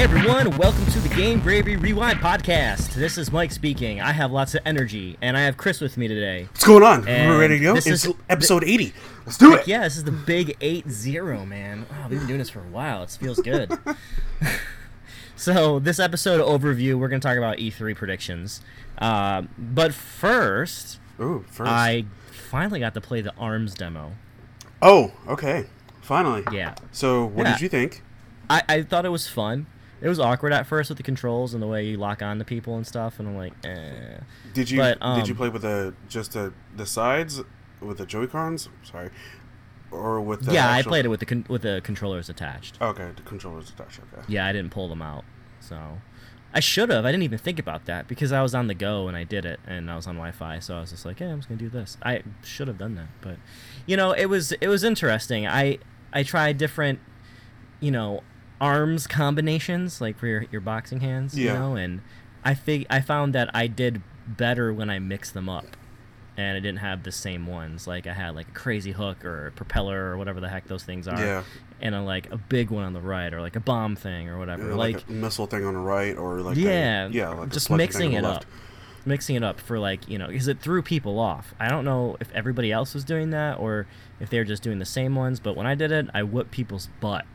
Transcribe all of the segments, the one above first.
Hey everyone, welcome to the Game Gravy Rewind podcast. This is Mike speaking. I have lots of energy, and I have Chris with me today. What's going on? And We're ready to go. this It's is- episode 80. Let's do it. yeah, this is the big 8-0, man. Oh, we've been doing this for a while. It feels good. so, this episode overview, we're going to talk about E3 predictions. Uh, but first, Ooh, first. I finally got to play the ARMS demo. Oh, okay. Finally. Yeah. So, what Yeah. did you think? I, I thought it was fun. It was awkward at first with the controls and the way you lock on to people and stuff, and I'm like, eh. Did you But, did you um, play with the just the the sides with the Joy Cons? Sorry, or with the yeah, I played it with the con- with the controllers attached. Okay, the controllers attached. Okay. Yeah, I didn't pull them out. So I should have. I didn't even think about that because I was on the go and I did it and I was on Wi-Fi. So I was just like, yeah, I'm just gonna do this. I should have done that, but you know, it was it was interesting. I I tried different, you know, arms combinations like for your, your boxing hands. You know, and I think I found that I did better when I mixed them up. And I didn't have the same ones. Like I had like a crazy hook or a propeller or whatever the heck those things are Yeah. and a like a big one on the right or like a bomb thing or whatever. Yeah, like, like, a missile thing on the right, or like yeah, a, yeah, like just mixing it up, mixing it up for like you know because it threw people off. I don't know if everybody else was doing that or if they were just doing the same ones. But when I did it, I whooped people's butt,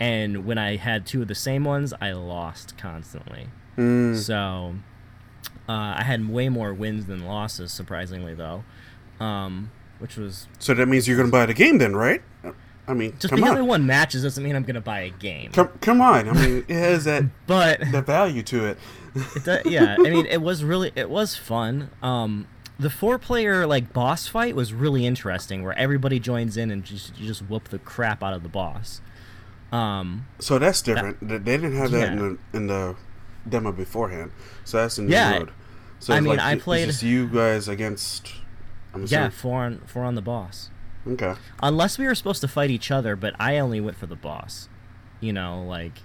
and when I had two of the same ones, I lost constantly. Mm, So uh, I had way more wins than losses, surprisingly though, um, which was so that means you're gonna buy the game then, right? I mean, just because I on, won matches doesn't mean I'm gonna buy a game. come, come on. I mean, it has that But that value to it. It do- yeah, I mean, it was really it was fun. Um, the four player like boss fight was really interesting, where everybody joins in and just you just whoop the crap out of the boss. Um, So that's different. They they didn't have that in the in the demo beforehand. So that's in the Yeah. mode. So I it's mean, like, I played- just you guys against. I'm yeah, assuming. four on four on the boss. Okay. Unless we were supposed to fight each other, but I only went for the boss. You know, like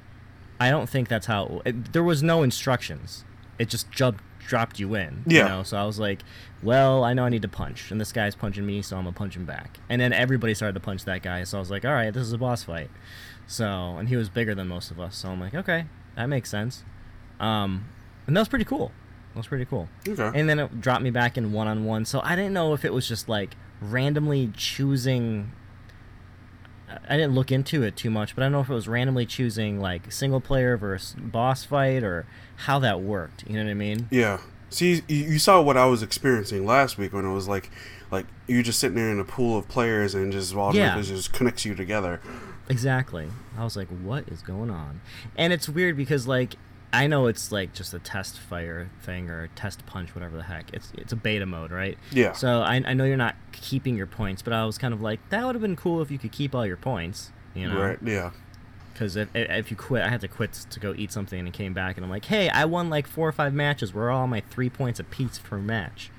I don't think that's how. It, there was no instructions. It just jumped dropped you in. Yeah. You know, so I was like, well, I know I need to punch, and this guy's punching me, so I'm gonna punch him back. And then everybody started to punch that guy, so I was like, all right, this is a boss fight. So, and he was bigger than most of us, so I'm like, okay, that makes sense. Um, and that was pretty cool. That was pretty cool. Okay. And then it dropped me back in one on one. So I didn't know if it was just like randomly choosing. I didn't look into it too much, but I don't know if it was randomly choosing like single player versus boss fight or how that worked. You know what I mean? Yeah. See, you, saw what I was experiencing last week when it was like, like you just sitting there in a pool of players and just automatically just connects you together. Exactly. I was like, what is going on? And it's weird because like I know it's like just a test fire thing or a test punch, whatever the heck. It's it's a beta mode, right? Yeah. So I, I know you're not keeping your points, but I was kind of like that would have been cool if you could keep all your points, you know? Right. Yeah. Because if, if you quit, I had to quit to go eat something and came back and I'm like, hey, I won like four or five matches. Where are all my three points apiece per match?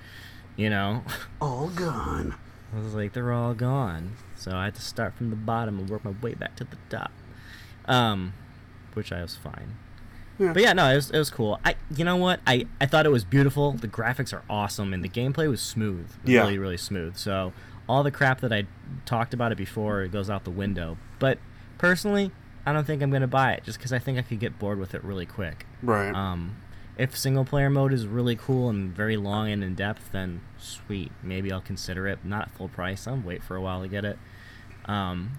You know? All gone. I was like, they're all gone. So I had to start from the bottom and work my way back to the top. Um, which I was fine. Yeah. But yeah, no, it was, it was cool. I, you know what? I, I thought it was beautiful. The graphics are awesome, and the gameplay was smooth. Yeah. Really, really smooth. So all the crap that I talked about it before it goes out the window. But personally, I don't think I'm gonna buy it just because I think I could get bored with it really quick. Right. Um, if single player mode is really cool and very long and in depth, then sweet. Maybe I'll consider it. Not full price. I'll wait for a while to get it. Um,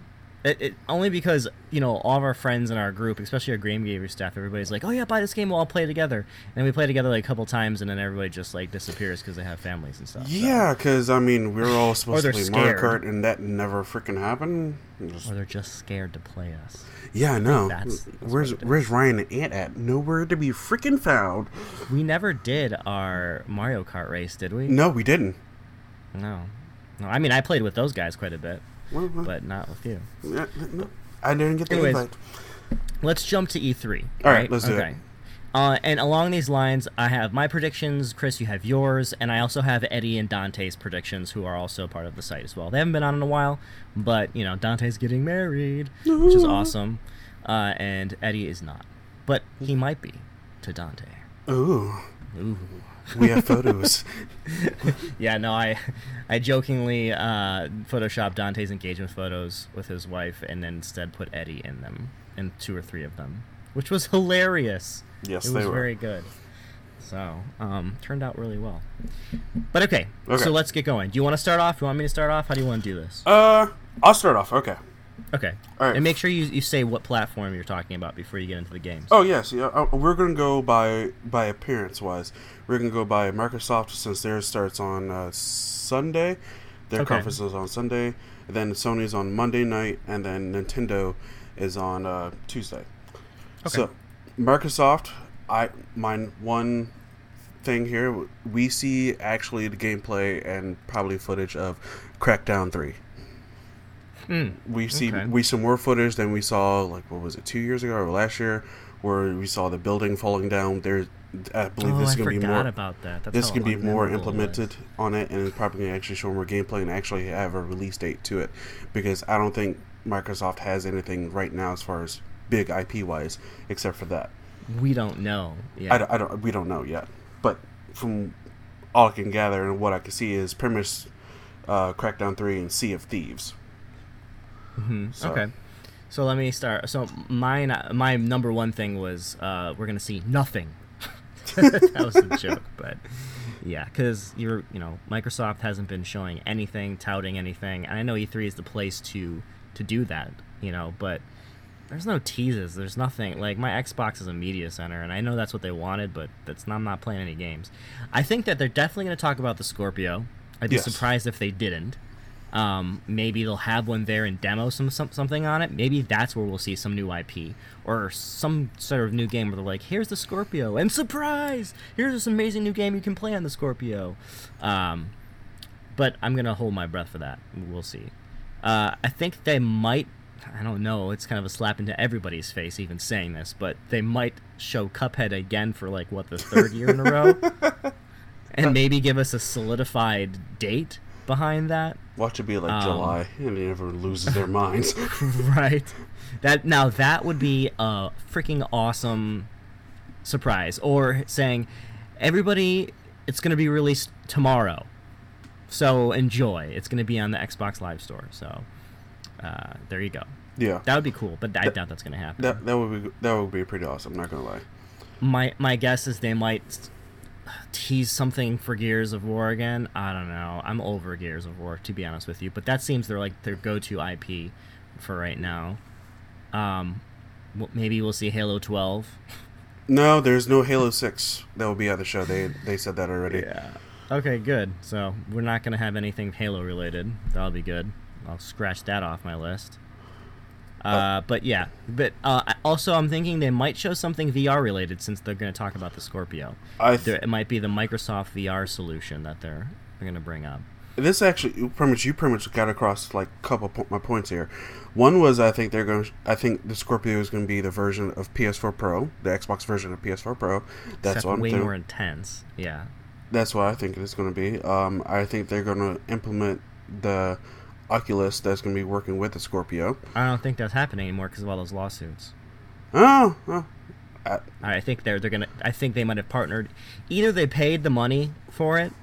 it, it only because you know all of our friends in our group, especially our Game Gamer staff, everybody's like, "Oh yeah, buy this game. We'll all play together." And we play together like a couple times, and then everybody just like disappears because they have families and stuff. yeah, because I mean, we were all supposed to play Mario. Kart, and that never freaking happened. Just- Or they're just scared to play us. yeah, I know. that's- that's where's what it is. Where's Ryan and Ant at? Nowhere to be freaking found. We never did our Mario Kart race, did we? No, we didn't. No. No. I mean, I played with those guys quite a bit, Well, but not with you. I didn't get the Anyways, invite. Let's jump to E3. All right, let's do it. Uh, and along these lines, I have my predictions. Chris, you have yours, and I also have Eddie and Dante's predictions, who are also part of the site as well. They haven't been on in a while, but you know Dante's getting married, which is awesome, uh, and Eddie is not, but he might be to Dante. Ooh, Ooh. We have photos. Yeah, no, I, I jokingly uh, photoshopped Dante's engagement photos with his wife, and then instead put Eddie in them, in two or three of them. which was hilarious. Yes, it was were. very good. So, um, turned out really well. But okay, Okay. so let's get going. Do you want to start off? Do You want me to start off? How do you want to do this? Uh, I'll start off. Okay. Okay. All right. And make sure you, you say what platform you're talking about before you get into the games. Oh yes, yeah. uh, We're gonna go by by appearance wise. We're gonna go by Microsoft since theirs starts on uh, Sunday. Their Okay. conference is on Sunday. Then Sony's on Monday night, and then Nintendo is on uh, Tuesday. So Microsoft, I my one thing here, we see actually the gameplay and probably footage of Crackdown Three. Hmm. We see Okay. we some more footage than we saw like what was it two years ago or last year, where we saw the building falling down. There, I believe Oh, this is going to be more. about that. That's This can be more implemented on it, and it's probably actually show more gameplay and actually have a release date to it, because I don't think Microsoft has anything right now as far as big IP wise, except for that. We don't know. Yeah. I, don't, I don't. We don't know yet, but from all I can gather and what I can see is much uh, Crackdown Three and Sea of Thieves. Mhm. So- Okay. So let me start. So mine, my number one thing was uh, we're gonna see nothing. that was a joke, but yeah, because you're, you know, Microsoft hasn't been showing anything, touting anything, and I know E3 is the place to to do that, you know, but there's no teases. There's nothing like my Xbox is a media center, and I know that's what they wanted, but that's not, I'm not playing any games. I think that they're definitely going to talk about the Scorpio. I'd be Yes. surprised if they didn't. Um, maybe they'll have one there and demo some, some something on it. Maybe that's where we'll see some new IP or some sort of new game where they're like, "Here's the Scorpio," and surprise! Here's this amazing new game you can play on the Scorpio. Um, but I'm gonna hold my breath for that. We'll see. Uh, I think they might. I don't know. It's kind of a slap into everybody's face, even saying this, but they might show Cuphead again for like what the third year in a row, and maybe give us a solidified date behind that. Watch it be like Um, July, and everyone loses their minds. right. That now that would be a freaking awesome surprise. Or saying, everybody, it's going to be released tomorrow, so enjoy. It's going to be on the Xbox Live Store. So uh, there you go. yeah, That would be cool, but I That- doubt that's going to happen. that that would be that would be pretty awesome. Not gonna lie. my my guess is they might tease something for Gears of War again. I don't know. I'm over Gears of War to be honest with you, but that seems they're like their go-to IP for right now. Um, maybe we'll see Halo 12. No, there's no Halo Six that will be at the show. They they said that already. Yeah. Okay, good. So we're not gonna have anything Halo related. That'll be good. I'll scratch that off my list. Uh, but yeah, but uh, also I'm thinking they might show something VR related since they're going to talk about the Scorpio. I There, it might be the Microsoft VR solution that they're they're going to bring up. this actually you pretty much you pretty much got across like a couple po- my points here. One was I think they're going. I think the Scorpio is going to be the version of PS4 Pro, the Xbox version of PS4 Pro. That's Except what I'm way thinking. more intense. Yeah. That's what I think it's going to be. Um, I think they're going to implement the Oculus that's going to be working with the Scorpio. I don't think that's happening anymore because of all those lawsuits. Oh, oh, I think they're they're gonna. I think they might have partnered. Either they paid the money for it.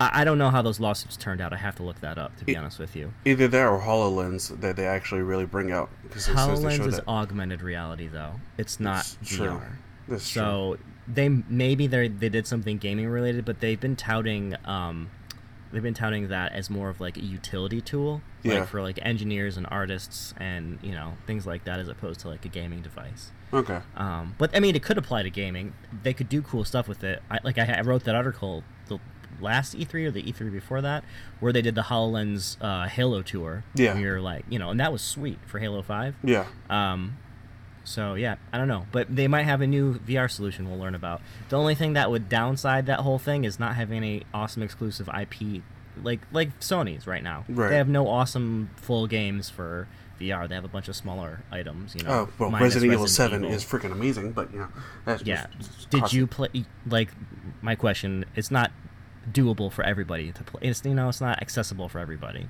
I, I don't know how those lawsuits turned out. I have to look that up to be It- honest with you. either that or Hololens that they actually really bring out because it says they Hololens is that. augmented reality though. It's not It's true. VR. That's true. So they maybe they they did something gaming related, but they've been touting um, they've been touting that as more of like a utility tool, Yeah. like for like engineers and artists and you know things like that, as opposed to like a gaming device. Okay. Um, but I mean, it could apply to gaming. They could do cool stuff with it. I, like I, I wrote that article the last E3 or the E3 before that, where they did the Hololens uh, Halo tour. Yeah. you're like, you know, and that was sweet for Halo Five. Yeah. Um, so yeah, I don't know, but they might have a new VR solution we'll learn about. The only thing that would downside that whole thing is not having any awesome exclusive IP like like Sony's right now. Right. They have no awesome full games for VR. They have a bunch of smaller items. You know. Oh well, minus Resident Evil Seven Evil. is freaking amazing, but you know that's Yeah. just- Did you play? Like, my question. It's not doable for everybody to play. It's you know, it's not accessible for everybody.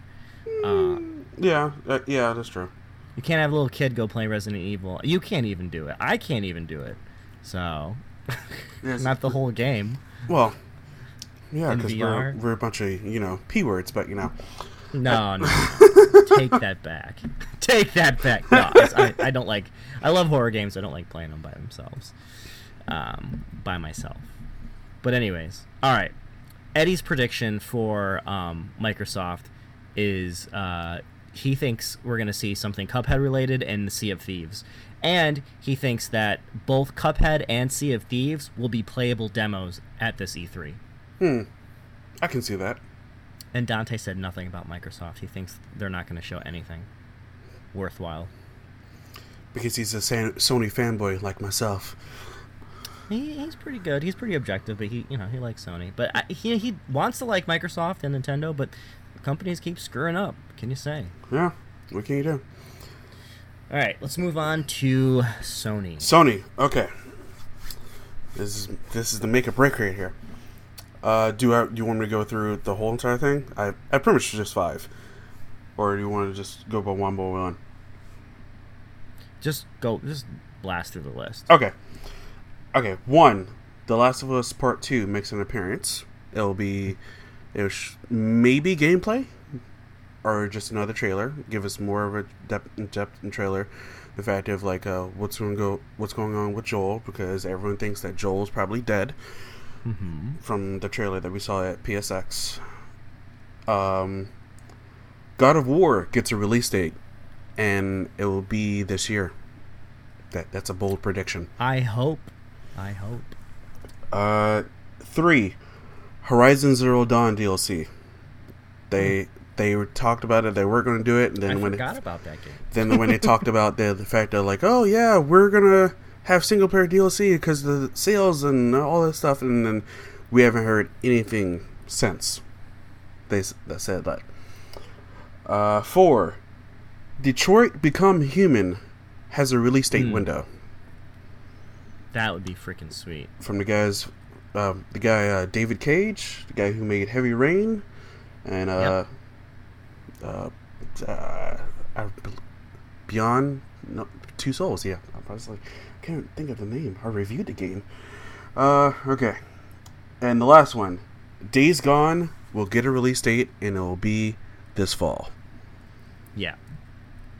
Uh, Yeah, uh, yeah, that's true. You can't have a little kid go play Resident Evil. You can't even do it. I can't even do it. So, Yes. not the whole game. Well, yeah, because we're, we're a bunch of you know p words, but you know, No, no. take that back. take that back. No, I, I, don't like. I love horror games. I don't like playing them by themselves. Um, by myself. But anyways, all right. Eddie's prediction for um, Microsoft is uh, he thinks we're going to see something Cuphead related in the Sea of Thieves. And he thinks that both Cuphead and Sea of Thieves will be playable demos at this E3. Hmm. I can see that. And Dante said nothing about Microsoft. He thinks they're not going to show anything worthwhile. Because he's a Sony fanboy like myself. He, he's pretty good. He's pretty objective, but he you know he likes Sony. But I, he he wants to like Microsoft and Nintendo, but companies keep screwing up. Can you say? Yeah. What can you do? All right, let's move on to Sony. Sony. Okay. This is this is the make or break right here. Uh, do I do you want me to go through the whole entire thing? I I pretty much just five, or do you want to just go by one by one? Just go. Just blast through the list. Okay. Okay. One. The Last of Us Part Two makes an appearance. It'll be, it sh- maybe gameplay, or just another trailer. Give us more of a depth, depth in trailer. The fact of like uh, what's going go, what's going on with Joel because everyone thinks that Joel's probably dead mm-hmm. from the trailer that we saw at PSX. Um, God of War gets a release date, and it will be this year. That that's a bold prediction. I hope. I hope. Uh, three, Horizon Zero Dawn DLC. They they talked about it. They were going to do it, and then I when forgot it, about that game. Then when they talked about the the fact that like, oh yeah, we're gonna have single player DLC because the sales and all this stuff, and then we haven't heard anything since they that said that. Uh, four, Detroit Become Human has a release date mm. window. That would be freaking sweet. From the guys, um, the guy uh, David Cage, the guy who made Heavy Rain, and uh, yep. uh, uh, Beyond no, Two Souls. Yeah, I was like, can't think of the name. I reviewed the game. Uh, okay. And the last one, Days Gone will get a release date, and it will be this fall. Yeah,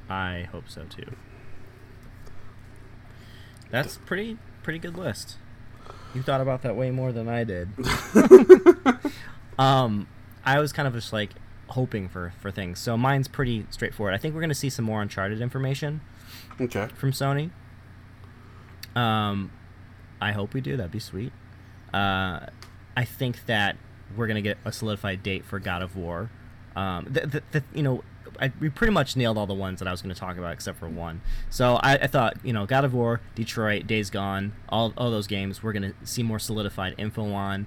I hope so too. That's pretty pretty good list. You thought about that way more than I did. um, I was kind of just like hoping for for things. So mine's pretty straightforward. I think we're gonna see some more Uncharted information. Okay. From Sony. Um, I hope we do. That'd be sweet. Uh, I think that we're gonna get a solidified date for God of War. Um, the, the, the, you know, I, we pretty much nailed all the ones that I was going to talk about except for one. So I, I, thought, you know, God of War, Detroit, Days Gone, all all those games, we're going to see more solidified info on,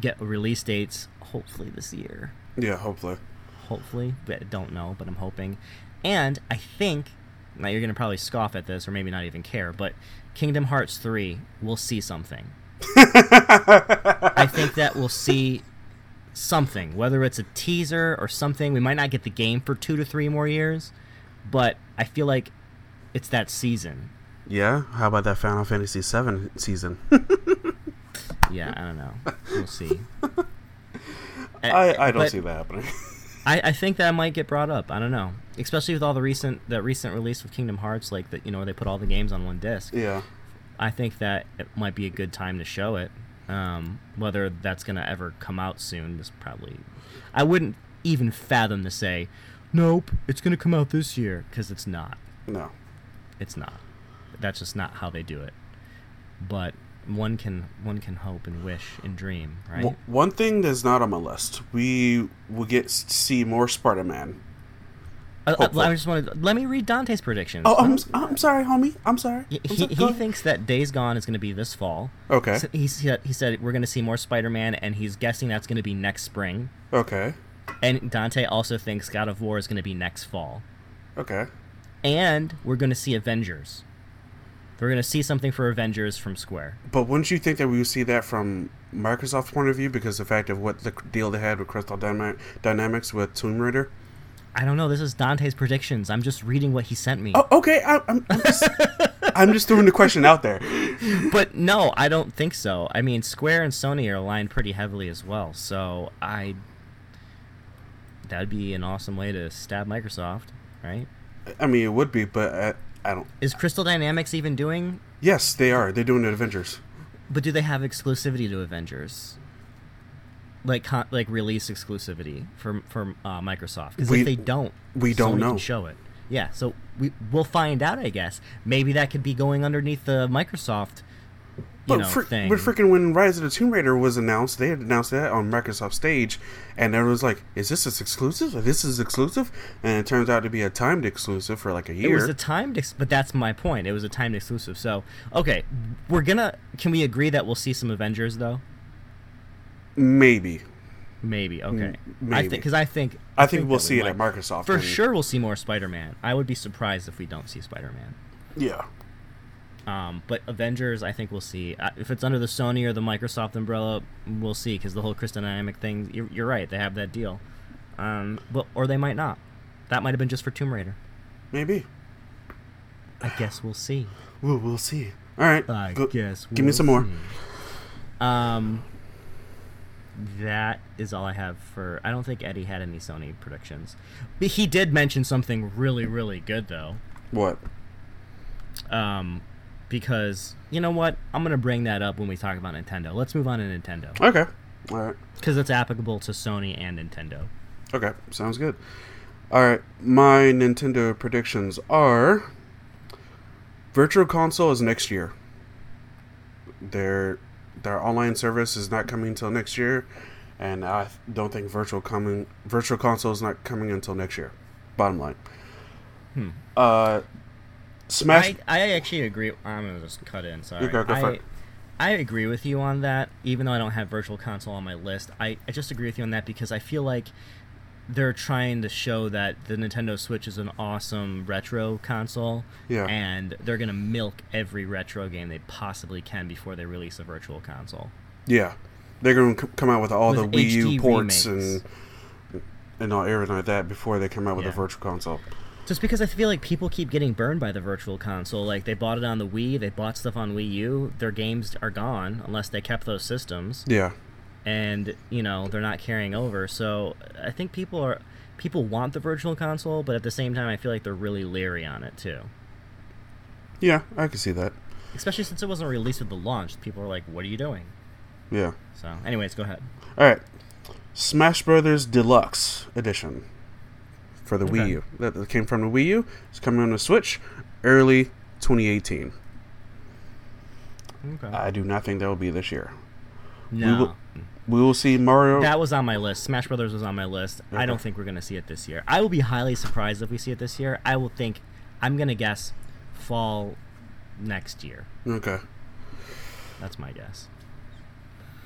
get release dates, hopefully this year. Yeah, hopefully. Hopefully, but don't know, but I'm hoping. And I think now you're going to probably scoff at this or maybe not even care, but Kingdom Hearts 3, we'll see something. I think that we'll see something, whether it's a teaser or something. We might not get the game for two to three more years, but I feel like it's that season. Yeah, how about that Final Fantasy VII season? yeah, I don't know. We'll see. Eh, I, I don't but see that happening. I, I think that might get brought up. I don't know, especially with all the recent that recent release of Kingdom Hearts, like that you know they put all the games on one disc. Yeah. I think that it might be a good time to show it. Um, whether that's gonna ever come out soon is probably. I wouldn't even fathom to say, nope, it's gonna come out this year because it's not. No. It's not. That's just not how they do it. But one can one can hope and wish and dream, right? Well, one thing that's not on my list, we will get to see more Spider Man. Uh, uh I just wanted let me read Dante's predictions. Oh, I'm, I'm sorry, homie. I'm sorry. He, I'm sorry. he thinks that Days Gone is going to be this fall. Okay. So he, said, he said we're going to see more Spider Man, and he's guessing that's going to be next spring. Okay. And Dante also thinks God of War is going to be next fall. Okay. And we're going to see Avengers. We're going to see something for Avengers from Square. But wouldn't you think that we would see that from Microsoft's point of view because the fact of what the deal they had with Crystal Dynamics with Tomb Raider? I don't know. This is Dante's predictions. I'm just reading what he sent me. Oh, okay. I, am I'm, just, I'm just throwing the question out there. But no, I don't think so. I mean, Square and Sony are aligned pretty heavily as well. So I That'd be an awesome way to stab Microsoft, right? I mean, it would be, but I, I don't. Is Crystal Dynamics even doing? Yes, they are. They're doing Avengers. But do they have exclusivity to Avengers? Like con- like release exclusivity for for uh, Microsoft? Because if they don't, we don't Sony know. Can show it. Yeah, so we we'll find out. I guess maybe that could be going underneath the Microsoft, you But, know, fr- thing. but freaking when Rise of the Tomb Raider was announced, they had announced that on Microsoft stage, and everyone was like, "Is this an exclusive? This is exclusive?" And it turns out to be a timed exclusive for like a year. It was a timed, ex- but that's my point. It was a timed exclusive. So, okay, we're gonna. Can we agree that we'll see some Avengers though? Maybe. Maybe. Okay. I think because I think I think we'll that we see it at. Microsoft. For sure, we'll see more Spider-Man. I would be surprised if we don't see Spider-Man. Yeah. Um, but Avengers, I think we'll see. Uh, If it's under the Sony or the Microsoft umbrella, we'll see because the whole Crystal Dynamic thing. You're, you're right; they have that deal. Um, but or they might not. That might have been just for Tomb Raider. Maybe. I guess we'll see. We'll, we'll see. All right. I go- guess. give me we'll some more. Um, that is all I have for. I don't think Eddie had any Sony predictions, but he did mention something really, really good though. What? Um, because you know what, I'm gonna bring that up when we talk about Nintendo. Let's move on to Nintendo Okay. All right. because it's applicable to Sony and Nintendo. Okay. Sounds good. All right. My Nintendo predictions are Virtual Console is next year. Their their online service is not coming until next year, and I don't think virtual coming Virtual Console is not coming until next year. Bottom line. Hmm. Uh, Smash. I, I actually agree. I'm gonna just cut in. Sorry. go- go for I, it. I agree with you on that, even though I don't have Virtual Console on my list. I, I just agree with you on that because I feel like they're trying to show that the Nintendo Switch is an awesome retro console, Yeah. and they're gonna milk every retro game they possibly can before they release a Virtual Console. Yeah, they're going to come out with all With the Wii U ports remakes. and and all everything like that before they come out with Yeah. a virtual console. Just because I feel like people keep getting burned by the Virtual Console, like they bought it on the Wii, they bought stuff on Wii U, their games are gone unless they kept those systems. Yeah, and you know they're not carrying over. So I think people are people want the virtual console, but at the same time, I feel like they're really leery on it too. yeah, I can see that. Especially since it wasn't released with the launch, people are like, "What are you doing?" Yeah. So, anyways, go ahead. All right, Smash Brothers Deluxe Edition for the Wii U that, came from the Wii U. It's coming on the Switch early 2018. Okay. I do not think that will be this year. no, will- mm. We will see Mario. that was on my list. Smash Brothers was on my list. I don't think we're gonna see it this year. I will be highly surprised if we see it this year. I will think. I'm gonna guess fall next year. okay. That's my guess.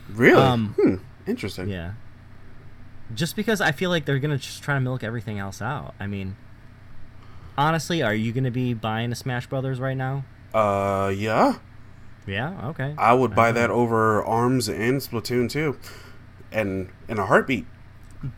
Really? Um, hmm. Interesting. Yeah. Just because I feel like they're gonna just try to milk everything else out. I mean, honestly, are you gonna be buying a Smash Brothers right now? Uh, yeah. Yeah. Okay. I would buy that over Arms and Splatoon 2. And in a heartbeat.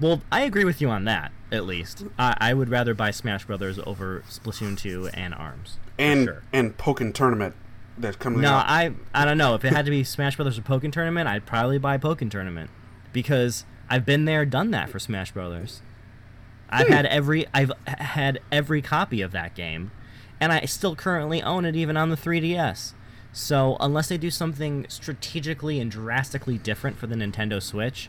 Well, I agree with you on that. At least, I, I would rather buy Smash Brothers over Splatoon 2 and Arms. And sure. and Pokken Tournament that's coming out. No, out. I I don't know. If it had to be Smash Brothers or Pokken Tournament, I'd probably buy Pokken Tournament because I've been there, done that for Smash Brothers. I've Hmm. had every I've had every copy of that game, and I still currently own it even on the 3DS. So unless they do something strategically and drastically different for the Nintendo Switch,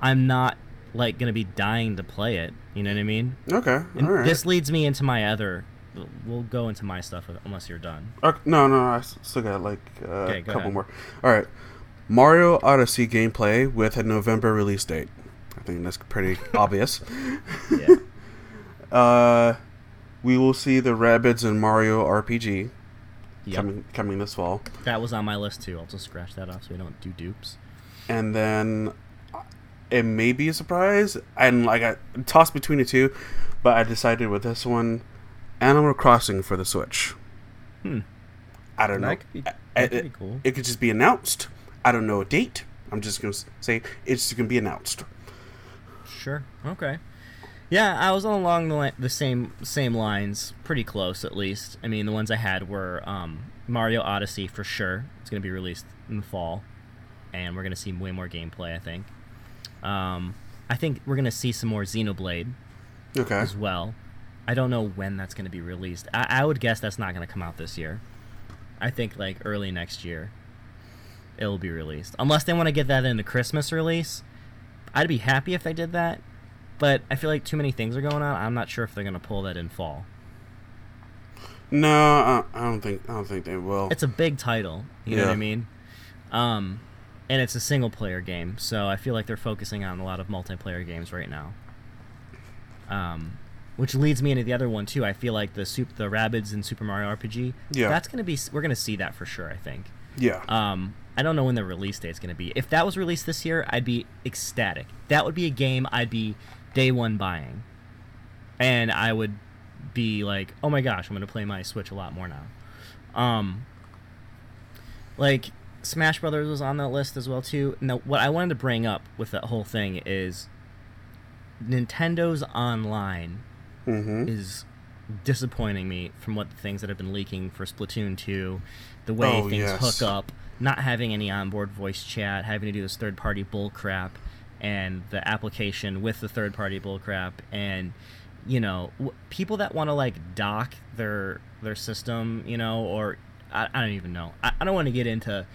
I'm not like gonna be dying to play it. You know what I mean? Okay, right. This leads me into my other. We'll go into my stuff unless you're done. Okay, no, no, I still got like uh, Okay, a couple ahead. more. All right, Mario Odyssey gameplay with a November release date. I think that's pretty obvious. Yeah. Uh, we will see the Rabbids and Mario RPG Yep. coming coming this fall, That was on my list too. I'll just scratch that off so we don't do dupes. and then uh, it may be a surprise. And like I tossed between the two, but I decided with this one, Animal Crossing for the Switch. Hmm. I don't know. That could be, I- that I- could be cool. it could just be announced. I don't know a date. I'm just gonna say it's gonna be announced. Sure. Okay. Yeah, I was along the li- the same same lines, pretty close at least. I mean, the ones I had were um, Mario Odyssey for sure. It's going to be released in the fall, and we're going to see way more gameplay. I think. Um, I think we're gonna see some more Xenoblade Okay. as well. I don't know when that's gonna be released. I, I would guess that's not gonna come out this year. I think like early next year. It'll be released, unless they want to get that into Christmas release. I'd be happy if they did that, but I feel like too many things are going on. I'm not sure if they're gonna pull that in fall. No, I, I don't think I don't think they will. It's a big title. You know what I mean? Um, and it's a single player game, so I feel like they're focusing on a lot of multiplayer games right now. Um, which leads me into the other one too. I feel like the soup, the Rabbids in Super Mario RPG. Yeah. That's gonna be. We're gonna see that for sure. I think. yeah. Um, I don't know when the release date's gonna be. If that was released this year, I'd be ecstatic. That would be a game I'd be day one buying, and I would be like, "Oh my gosh, I'm gonna play my Switch a lot more now." Um, like Smash Brothers was on that list as well too. Now, what I wanted to bring up with that whole thing is Nintendo's online mm-hmm. is disappointing me from what the things that have been leaking for Splatoon 2, the way Oh, things yes. hook up, not having any onboard voice chat, having to do this third party bull crap, and the application with the third party bullcrap and you know, w- people that want to like dock their their system, you know, or I, I don't even know. I, I don't want to get into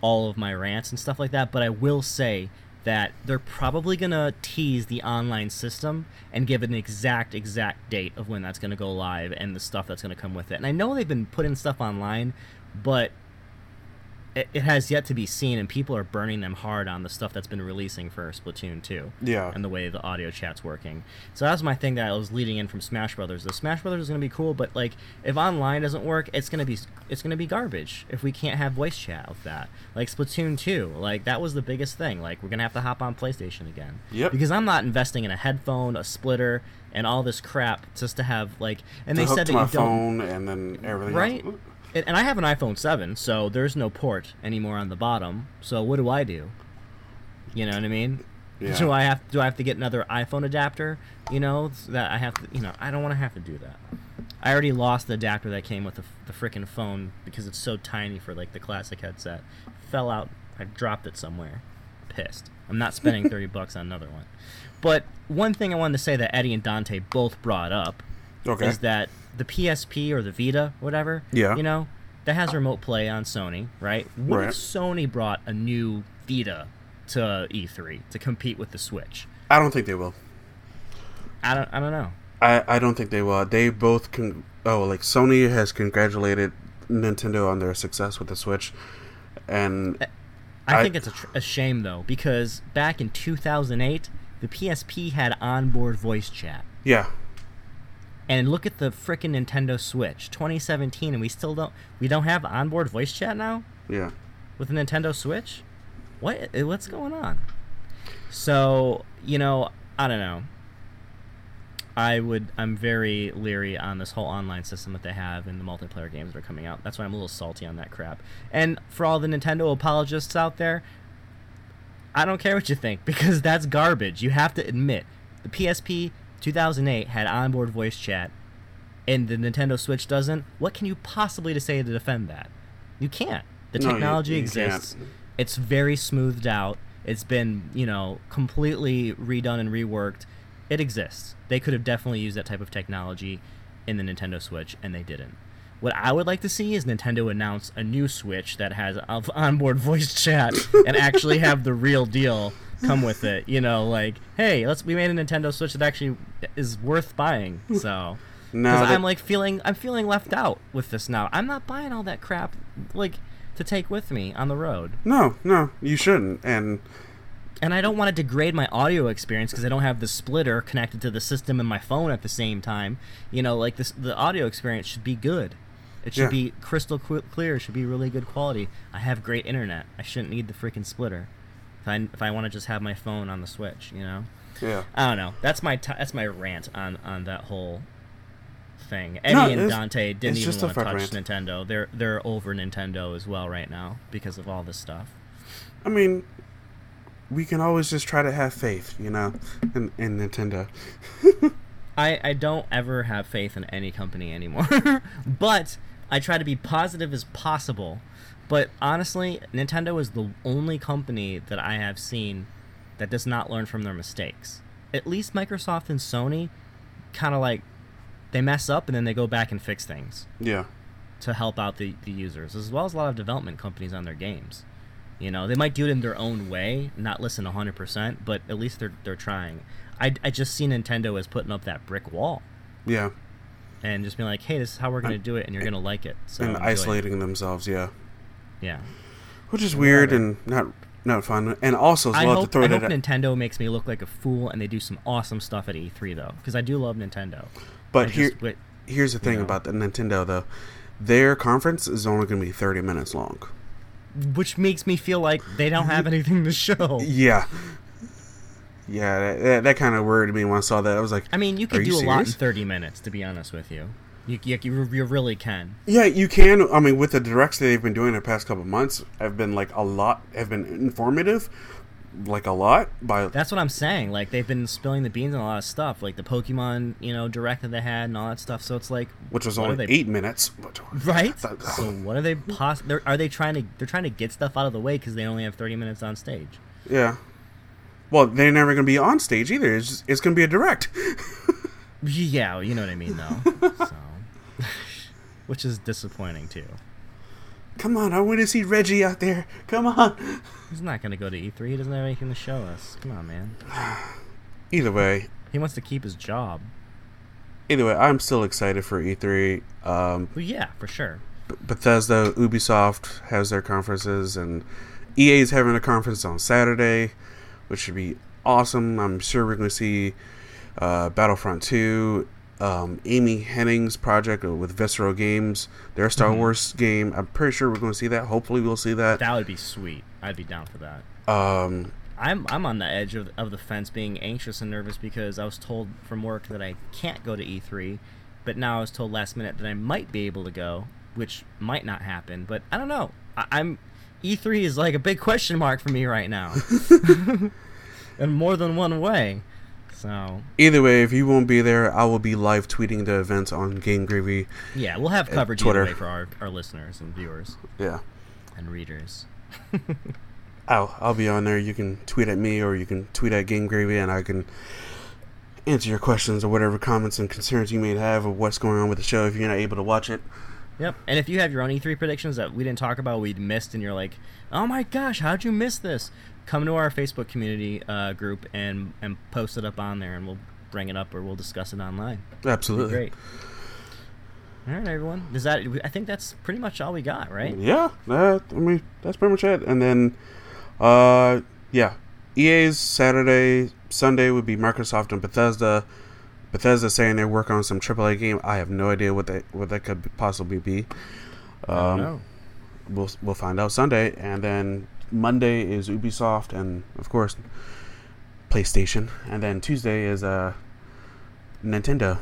all of my rants and stuff like that, but I will say that they're probably gonna tease the online system and give an exact exact date of when that's gonna go live and the stuff that's gonna come with it. And I know they've been putting stuff online, but it, it has yet to be seen, and people are burning them hard on the stuff that's been releasing for Splatoon 2 Yeah. and the way the audio chat's working. So that's my thing that I was leading in from Smash Brothers. The Smash Brothers is gonna be cool, but like if online doesn't work, it's gonna be it's gonna be garbage if we can't have voice chat with that. Like Splatoon 2, like that was the biggest thing. Like we're gonna have to hop on PlayStation again. Yep. Because I'm not investing in a headphone, a splitter, and all this crap just to have like. And to they hook said that my you don't phone and then everything. right? Else. And, and I have an iPhone 7, so there's no port anymore on the bottom. So what do I do? You know what I mean? Yeah. Do I have do I have to get another iPhone adapter? You know so that I have to. You know I don't want to have to do that. I already lost the adapter that came with the, the freaking phone because it's so tiny for like the classic headset. Fell out. I dropped it somewhere. Pissed. I'm not spending 30 bucks on another one. But one thing I wanted to say that Eddie and Dante both brought up Okay. is that the PSP or the Vita, whatever, Yeah. you know, that has remote play on Sony, right? What Right. if Sony brought a new Vita to E3 to compete with the Switch? I don't think they will. I don't, I don't know. I, I don't think they will. They both can. Oh, like Sony has congratulated Nintendo on their success with the Switch, and I, I- think it's a, tr- a shame though because back in 2008, the PSP had onboard voice chat. yeah, And look at the frickin' Nintendo Switch, 2017, and we still don't we don't have onboard voice chat now yeah, with the Nintendo Switch. What what's going on? So you know, I don't know. I would I'm very leery on this whole online system that they have in the multiplayer games that are coming out. That's why I'm a little salty on that crap. And for all the Nintendo apologists out there, I don't care what you think because that's garbage. You have to admit the PSP 2008 had onboard voice chat and the Nintendo Switch doesn't. What can you possibly to say to defend that? You can't. The No, you- technology you exists. can't. It's very smoothed out. It's been, you know, completely redone and reworked. It exists. They could have definitely used that type of technology in the Nintendo Switch, and they didn't. What I would like to see is Nintendo announce a new Switch that has onboard voice chat and actually have the real deal come with it. You know, like, hey, let's we made a Nintendo Switch that actually is worth buying. So, Now that- I'm like feeling I'm feeling left out with this now. I'm not buying all that crap like to take with me on the road. no, no, you shouldn't. And And I don't want to degrade my audio experience because I don't have the splitter connected to the system and my phone at the same time. You know, like this, the audio experience should be good. It should Yeah. be crystal clear. It should be really good quality. I have great internet. I shouldn't need the freaking splitter. If I if I want to just have my phone on the Switch, you know. yeah, I don't know. That's my t- that's my rant on on that whole thing. Eddie No, and Dante didn't even want to touch rant. Nintendo. They're they're over Nintendo as well right now because of all this stuff. I mean, we can always just try to have faith, you know, in, in Nintendo. I, I don't ever have faith in any company anymore. but I try to be positive as possible. But honestly, Nintendo is the only company that I have seen that does not learn from their mistakes. At least Microsoft and Sony kind of like they mess up and then they go back and fix things Yeah. to help out the, the users, as well as a lot of development companies on their games. You know, they might do it in their own way, not listen 100%, but at least they're, they're trying. I, I just see Nintendo as putting up that brick wall Yeah. And just being like, hey, this is how we're going to do it, and you're going to like it. So and enjoy it. isolating themselves, yeah. Yeah. Which is weird and not not fun. And also, I hope, to throw I hope Nintendo makes me look like a fool and they do some awesome stuff at E3, though, because I do love Nintendo. But I here, just- but- here's the thing know. about the Nintendo though. Their conference is only going to be 30 minutes long. which makes me feel like they don't have anything to show. Yeah. Yeah, that, that, that kind of worried me when I saw that. I was like, I mean, you you do a lot in 30 minutes, to be honest with you. You, you, you, you really can. yeah, you can. I mean, with the directs that they've been doing the past couple months, have been like a lot, have been informative, like a lot. By That's what I'm saying. Like, they've been spilling the beans on a lot of stuff, like the Pokemon, you know, direct that they had and all that stuff. So it's like, which was only they- eight minutes. Right? So what are they poss- Are they trying to? They're trying to get stuff out of the way because they only have 30 minutes on stage. Yeah. Well, they're never going to be on stage either. It's just, it's going to be a direct. Yeah, you know what I mean, though. so, which is disappointing too. Come on, I want to see Reggie out there. Come on. He's not gonna go to E3. He doesn't have anything to show us. Come on, man. Either way, He wants to keep his job. either way, I'm still excited for E3. Um, Well, yeah, for sure. Bethesda, Ubisoft has their conferences, and EA is having a conference on Saturday, which should be awesome. I'm sure we're going to see uh, Battlefront 2, um, Amy Hennig's project with Visceral Games, their Star Mhm. Wars game. I'm pretty sure we're going to see that. Hopefully, we'll see that. That would be sweet. I'd be down for that. Um, I'm I'm on the edge of, of the fence, being anxious and nervous because I was told from work that I can't go to E3, but now I was told last minute that I might be able to go, which might not happen. But I don't know. I, I'm E3 is like a big question mark for me right now, in more than one way. So either way, if you won't be there, I will be live tweeting the events on Game Gravy. yeah, we'll have coverage Twitter. for our, our listeners and viewers Yeah. and readers. I'll I'll be on there. You can tweet at me or you can tweet at Game Gravy, and I can answer your questions or whatever comments and concerns you may have of what's going on with the show if you're not able to watch it. Yep. And if you have your own E3 predictions that we didn't talk about, we'd missed, and you're like, "Oh my gosh, how'd you miss this?" Come to our Facebook community uh, group and and post it up on there, and we'll bring it up or we'll discuss it online. Absolutely. great. All right, everyone. Does that? I think that's pretty much all we got, right? Yeah, that, I mean that's pretty much it. And then, uh, yeah, EA's Saturday, Sunday would be Microsoft and Bethesda. Bethesda saying they're working on some AAA game. I have no idea what that what that could possibly be. I Um, know. we'll we'll find out Sunday, and then Monday is Ubisoft, and of course PlayStation, and then Tuesday is uh Nintendo.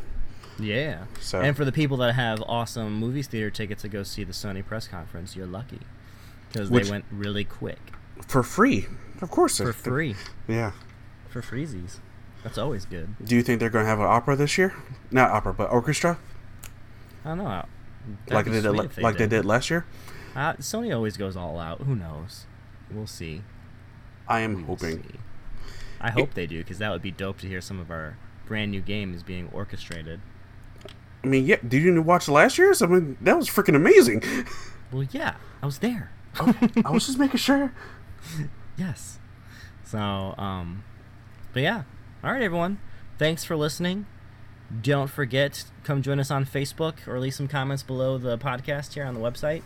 Yeah. So And for the people that have awesome movies theater tickets to go see the Sony press conference, you're lucky because they went really quick for free, of course, for free Yeah. for freezies. That's always good. Do you think they're going to have an opera this year? Not opera, but orchestra, I don't know. That'd like they did, if like they did last year. Uh, Sony always goes all out. Who knows? We'll see. I am will hoping. see. I hope they do because that would be dope to hear some of our brand new games being orchestrated. I mean, yeah. Did you watch last year's? I mean, that was freaking amazing. Well, yeah, I was there. I was just making sure. Yes. So, um, but yeah. All right, everyone. Thanks for listening. Don't forget, come join us on Facebook or leave some comments below the podcast here on the website.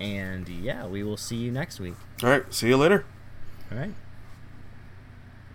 And yeah, we will see you next week. All right. See you later. All right.